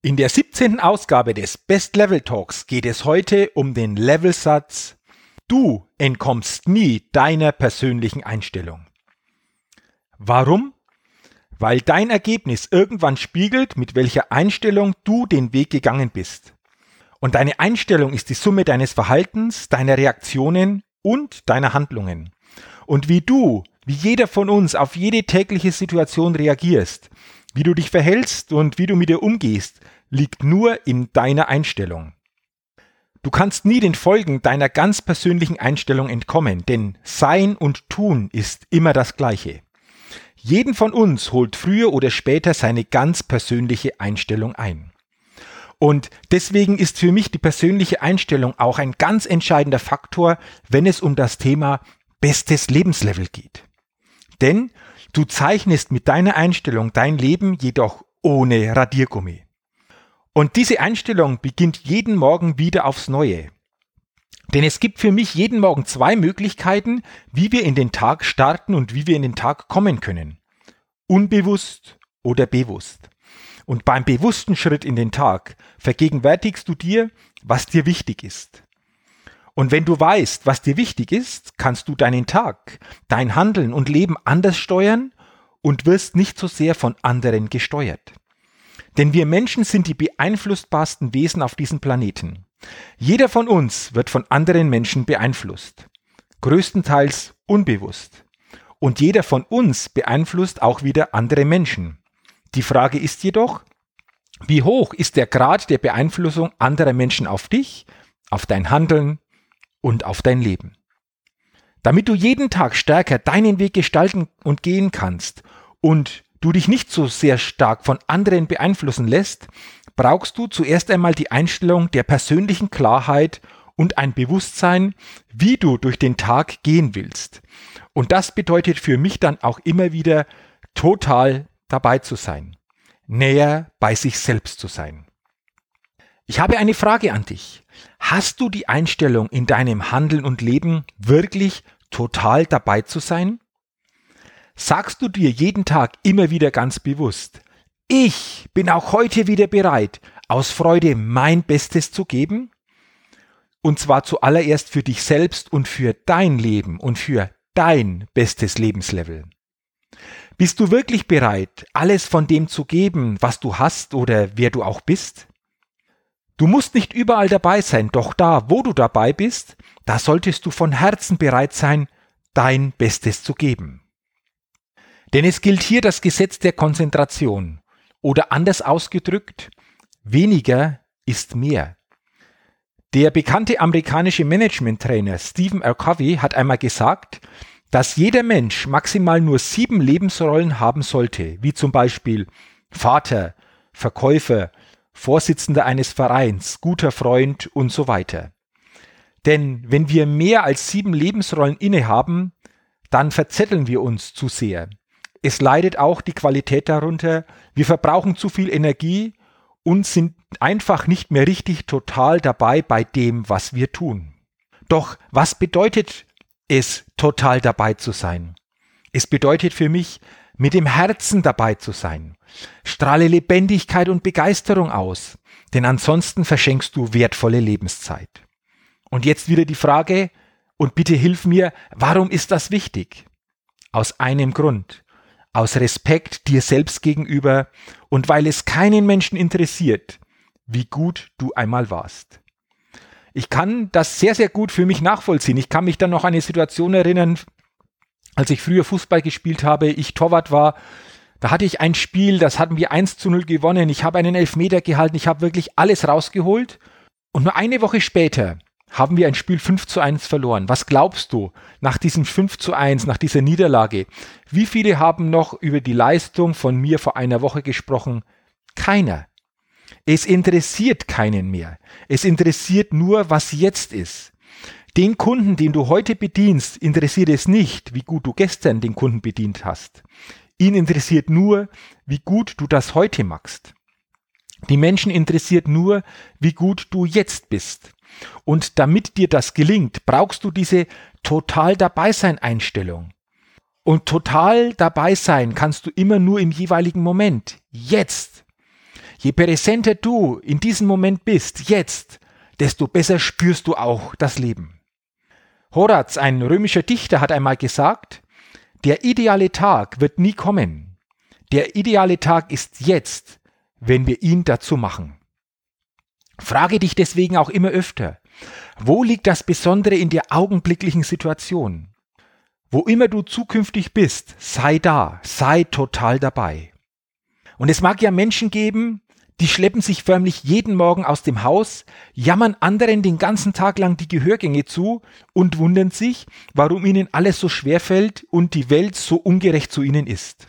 In der 17. Ausgabe des Best Level Talks geht es heute um den Levelsatz Du entkommst nie deiner persönlichen Einstellung. Warum? Weil dein Ergebnis irgendwann spiegelt, mit welcher Einstellung du den Weg gegangen bist. Und deine Einstellung ist die Summe deines Verhaltens, deiner Reaktionen und deiner Handlungen. Und wie du, wie jeder von uns auf jede tägliche Situation reagierst, wie du dich verhältst und wie du mit ihr umgehst, liegt nur in deiner Einstellung. Du kannst nie den Folgen deiner ganz persönlichen Einstellung entkommen, denn Sein und Tun ist immer das Gleiche. Jeden von uns holt früher oder später seine ganz persönliche Einstellung ein. Und deswegen ist für mich die persönliche Einstellung auch ein ganz entscheidender Faktor, wenn es um das Thema bestes Lebenslevel geht. Denn du zeichnest mit deiner Einstellung dein Leben jedoch ohne Radiergummi. Und diese Einstellung beginnt jeden Morgen wieder aufs Neue. Denn es gibt für mich jeden Morgen zwei Möglichkeiten, wie wir in den Tag starten und wie wir in den Tag kommen können. Unbewusst oder bewusst. Und beim bewussten Schritt in den Tag vergegenwärtigst du dir, was dir wichtig ist. Und wenn du weißt, was dir wichtig ist, kannst du deinen Tag, dein Handeln und Leben anders steuern und wirst nicht so sehr von anderen gesteuert. Denn wir Menschen sind die beeinflussbarsten Wesen auf diesem Planeten. Jeder von uns wird von anderen Menschen beeinflusst. Größtenteils unbewusst. Und jeder von uns beeinflusst auch wieder andere Menschen. Die Frage ist jedoch, wie hoch ist der Grad der Beeinflussung anderer Menschen auf dich, auf dein Handeln und auf dein Leben? Damit du jeden Tag stärker deinen Weg gestalten und gehen kannst und du dich nicht so sehr stark von anderen beeinflussen lässt, brauchst du zuerst einmal die Einstellung der persönlichen Klarheit und ein Bewusstsein, wie du durch den Tag gehen willst. Und das bedeutet für mich dann auch immer wieder total dabei zu sein, näher bei sich selbst zu sein. Ich habe eine Frage an dich. Hast du die Einstellung in deinem Handeln und Leben wirklich total dabei zu sein? sagst du dir jeden Tag immer wieder ganz bewusst, ich bin auch heute wieder bereit, aus Freude mein Bestes zu geben? Und zwar zuallererst für dich selbst und für dein Leben und für dein bestes Lebenslevel. Bist du wirklich bereit, alles von dem zu geben, was du hast oder wer du auch bist? Du musst nicht überall dabei sein, doch da, wo du dabei bist, da solltest du von Herzen bereit sein, dein Bestes zu geben. Denn es gilt hier das Gesetz der Konzentration. Oder anders ausgedrückt, weniger ist mehr. Der bekannte amerikanische Management-Trainer Stephen R. Covey hat einmal gesagt, dass jeder Mensch maximal nur sieben Lebensrollen haben sollte, wie zum Beispiel Vater, Verkäufer, Vorsitzender eines Vereins, guter Freund und so weiter. Denn wenn wir mehr als sieben Lebensrollen innehaben, dann verzetteln wir uns zu sehr. Es leidet auch die Qualität darunter. Wir verbrauchen zu viel Energie und sind einfach nicht mehr richtig total dabei bei dem, was wir tun. Doch was bedeutet es, total dabei zu sein? Es bedeutet für mich, mit dem Herzen dabei zu sein. Strahle Lebendigkeit und Begeisterung aus, denn ansonsten verschenkst du wertvolle Lebenszeit. Und jetzt wieder die Frage, und bitte hilf mir, warum ist das wichtig? Aus einem Grund aus Respekt dir selbst gegenüber und weil es keinen Menschen interessiert, wie gut du einmal warst. Ich kann das sehr, sehr gut für mich nachvollziehen. Ich kann mich dann noch an eine Situation erinnern, als ich früher Fußball gespielt habe, ich Torwart war, da hatte ich ein Spiel, das hatten wir 1 zu 0 gewonnen. Ich habe einen Elfmeter gehalten, ich habe wirklich alles rausgeholt. Und nur eine Woche später haben wir ein Spiel 5 zu 1 verloren. Was glaubst du nach diesem 5 zu 1, nach dieser Niederlage? Wie viele haben noch über die Leistung von mir vor einer Woche gesprochen? Keiner. Es interessiert keinen mehr. Es interessiert nur, was jetzt ist. Den Kunden, den du heute bedienst, interessiert es nicht, wie gut du gestern den Kunden bedient hast. Ihn interessiert nur, wie gut du das heute machst. Die Menschen interessiert nur, wie gut du jetzt bist. Und damit dir das gelingt, brauchst du diese total dabei sein Einstellung. Und total dabei sein kannst du immer nur im jeweiligen Moment. Jetzt. Je präsenter du in diesem Moment bist, jetzt, desto besser spürst du auch das Leben. Horaz, ein römischer Dichter, hat einmal gesagt, der ideale Tag wird nie kommen. Der ideale Tag ist jetzt, wenn wir ihn dazu machen. Frage dich deswegen auch immer öfter, wo liegt das Besondere in der augenblicklichen Situation? Wo immer du zukünftig bist, sei da, sei total dabei. Und es mag ja Menschen geben, die schleppen sich förmlich jeden Morgen aus dem Haus, jammern anderen den ganzen Tag lang die Gehörgänge zu und wundern sich, warum ihnen alles so schwer fällt und die Welt so ungerecht zu ihnen ist.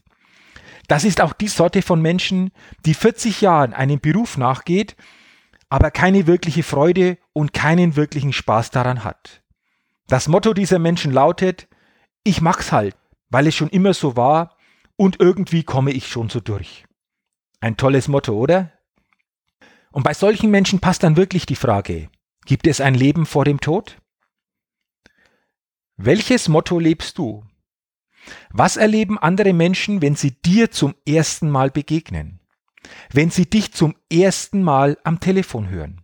Das ist auch die Sorte von Menschen, die 40 Jahren einem Beruf nachgeht, aber keine wirkliche Freude und keinen wirklichen Spaß daran hat. Das Motto dieser Menschen lautet, ich mach's halt, weil es schon immer so war und irgendwie komme ich schon so durch. Ein tolles Motto, oder? Und bei solchen Menschen passt dann wirklich die Frage, gibt es ein Leben vor dem Tod? Welches Motto lebst du? Was erleben andere Menschen, wenn sie dir zum ersten Mal begegnen? Wenn sie dich zum ersten Mal am Telefon hören?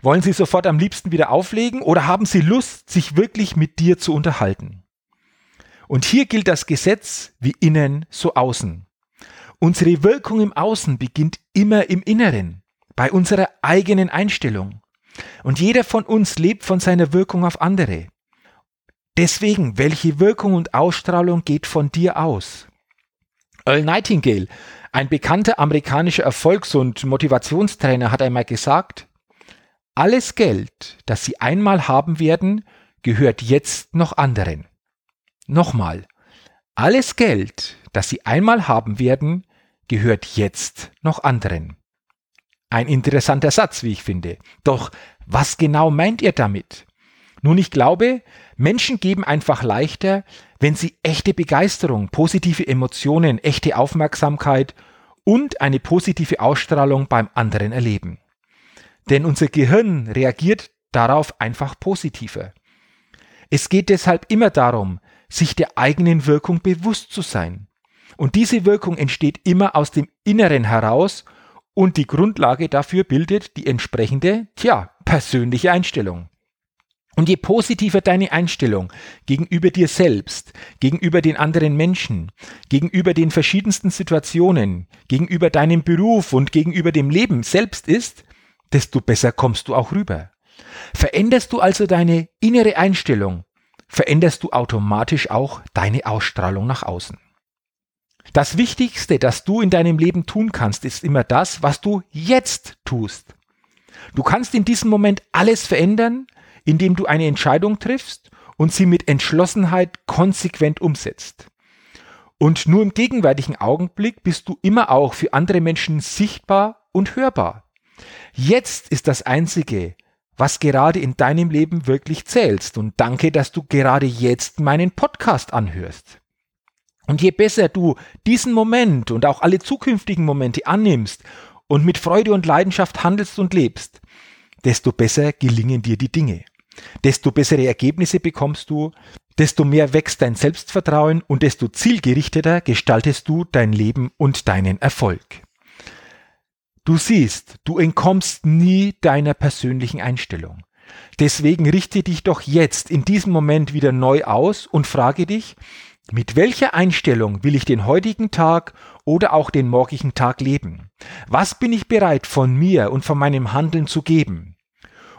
Wollen sie sofort am liebsten wieder auflegen oder haben sie Lust, sich wirklich mit dir zu unterhalten? Und hier gilt das Gesetz wie innen so außen. Unsere Wirkung im Außen beginnt immer im Inneren bei unserer eigenen Einstellung. Und jeder von uns lebt von seiner Wirkung auf andere. Deswegen, welche Wirkung und Ausstrahlung geht von dir aus? Earl Nightingale, ein bekannter amerikanischer Erfolgs- und Motivationstrainer, hat einmal gesagt, alles Geld, das Sie einmal haben werden, gehört jetzt noch anderen. Nochmal, alles Geld, das Sie einmal haben werden, gehört jetzt noch anderen. Ein interessanter Satz, wie ich finde. Doch was genau meint ihr damit? Nun, ich glaube, Menschen geben einfach leichter, wenn sie echte Begeisterung, positive Emotionen, echte Aufmerksamkeit und eine positive Ausstrahlung beim anderen erleben. Denn unser Gehirn reagiert darauf einfach positiver. Es geht deshalb immer darum, sich der eigenen Wirkung bewusst zu sein. Und diese Wirkung entsteht immer aus dem Inneren heraus und die Grundlage dafür bildet die entsprechende, tja, persönliche Einstellung. Und je positiver deine Einstellung gegenüber dir selbst, gegenüber den anderen Menschen, gegenüber den verschiedensten Situationen, gegenüber deinem Beruf und gegenüber dem Leben selbst ist, desto besser kommst du auch rüber. Veränderst du also deine innere Einstellung, veränderst du automatisch auch deine Ausstrahlung nach außen. Das Wichtigste, das du in deinem Leben tun kannst, ist immer das, was du jetzt tust. Du kannst in diesem Moment alles verändern, indem du eine Entscheidung triffst und sie mit Entschlossenheit konsequent umsetzt. Und nur im gegenwärtigen Augenblick bist du immer auch für andere Menschen sichtbar und hörbar. Jetzt ist das Einzige, was gerade in deinem Leben wirklich zählst. Und danke, dass du gerade jetzt meinen Podcast anhörst. Und je besser du diesen Moment und auch alle zukünftigen Momente annimmst und mit Freude und Leidenschaft handelst und lebst, desto besser gelingen dir die Dinge. Desto bessere Ergebnisse bekommst du, desto mehr wächst dein Selbstvertrauen und desto zielgerichteter gestaltest du dein Leben und deinen Erfolg. Du siehst, du entkommst nie deiner persönlichen Einstellung. Deswegen richte dich doch jetzt in diesem Moment wieder neu aus und frage dich, mit welcher Einstellung will ich den heutigen Tag oder auch den morgigen Tag leben? Was bin ich bereit von mir und von meinem Handeln zu geben?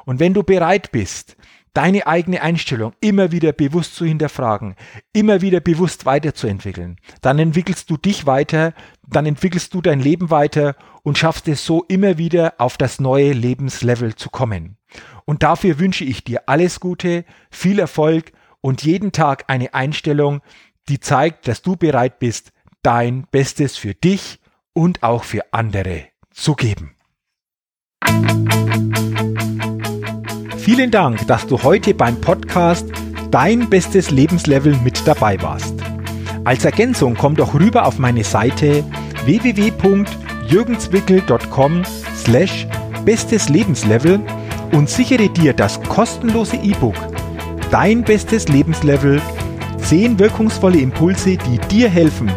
Und wenn du bereit bist, deine eigene Einstellung immer wieder bewusst zu hinterfragen, immer wieder bewusst weiterzuentwickeln, dann entwickelst du dich weiter, dann entwickelst du dein Leben weiter und schaffst es so immer wieder auf das neue Lebenslevel zu kommen. Und dafür wünsche ich dir alles Gute, viel Erfolg und jeden Tag eine Einstellung, die zeigt, dass du bereit bist, dein Bestes für dich und auch für andere zu geben. Vielen Dank, dass du heute beim Podcast Dein bestes Lebenslevel mit dabei warst. Als Ergänzung komm doch rüber auf meine Seite www.jürgenswickel.com slash bestes Lebenslevel und sichere dir das kostenlose E-Book Dein bestes Lebenslevel 10 wirkungsvolle Impulse, die dir helfen,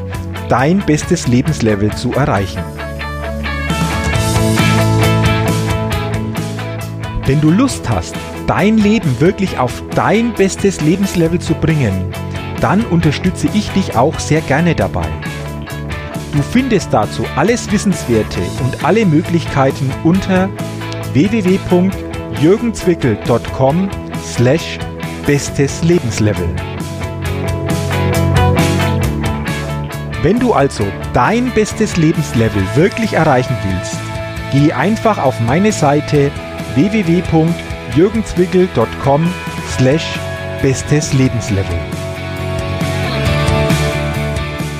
dein bestes Lebenslevel zu erreichen. Wenn du Lust hast, dein Leben wirklich auf dein bestes Lebenslevel zu bringen, dann unterstütze ich dich auch sehr gerne dabei. Du findest dazu alles Wissenswerte und alle Möglichkeiten unter www.jürgenzwickel.com slash bestes Lebenslevel. Wenn du also dein bestes Lebenslevel wirklich erreichen willst, geh einfach auf meine Seite www.jürgenzwickel.com slash bestes Lebenslevel.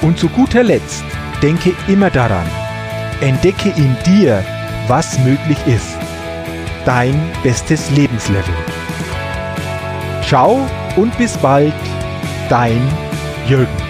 Und zu guter Letzt denke immer daran, entdecke in dir, was möglich ist. Dein bestes Lebenslevel. Ciao und bis bald, dein Jürgen.